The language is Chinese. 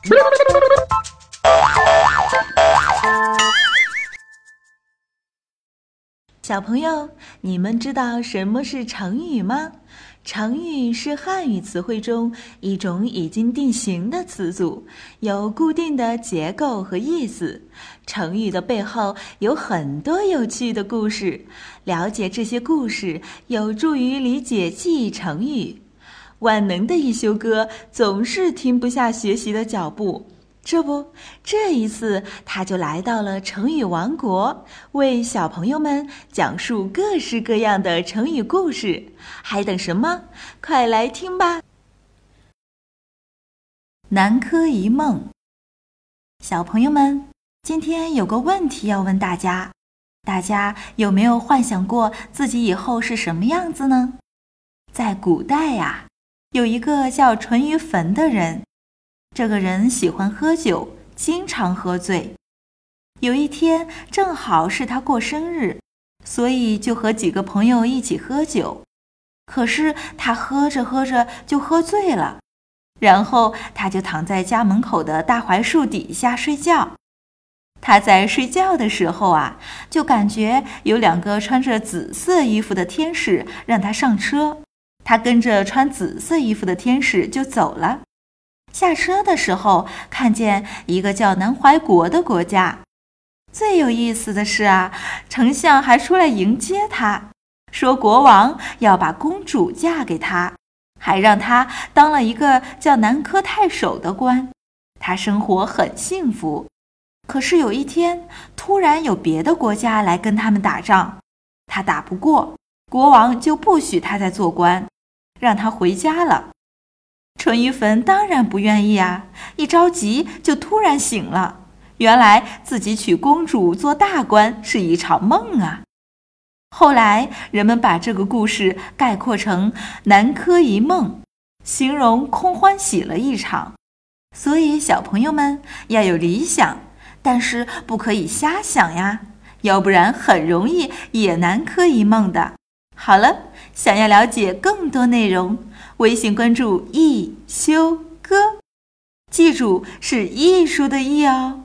小朋友，你们知道什么是成语吗？成语是汉语词汇中一种已经定型的词组，有固定的结构和意思。成语的背后有很多有趣的故事，了解这些故事有助于理解记忆成语。万能的一休哥总是停不下学习的脚步。这不，这一次他就来到了成语王国，为小朋友们讲述各式各样的成语故事。还等什么？快来听吧！南柯一梦。小朋友们，今天有个问题要问大家：大家有没有幻想过自己以后是什么样子呢？在古代呀，有一个叫淳于棼的人。这个人喜欢喝酒，经常喝醉。有一天正好是他过生日，所以就和几个朋友一起喝酒。可是他喝着喝着就喝醉了，然后他就躺在家门口的大槐树底下睡觉。他在睡觉的时候啊，就感觉有两个穿着紫色衣服的天使让他上车，他跟着穿紫色衣服的天使就走了。下车的时候，看见一个叫南怀国的国家。最有意思的是啊，丞相还出来迎接他，说国王要把公主嫁给他，还让他当了一个叫南柯太守的官。他生活很幸福。可是有一天，突然有别的国家来跟他们打仗，他打不过，国王就不许他再做官，让他回家了。淳于棼当然不愿意啊！一着急就突然醒了，原来自己娶公主做大官是一场梦啊！后来人们把这个故事概括成“南柯一梦”，形容空欢喜了一场。所以小朋友们要有理想，但是不可以瞎想呀，要不然很容易也南柯一梦的。好了，想要了解更多内容。微信关注一休哥，记住是艺术的艺哦。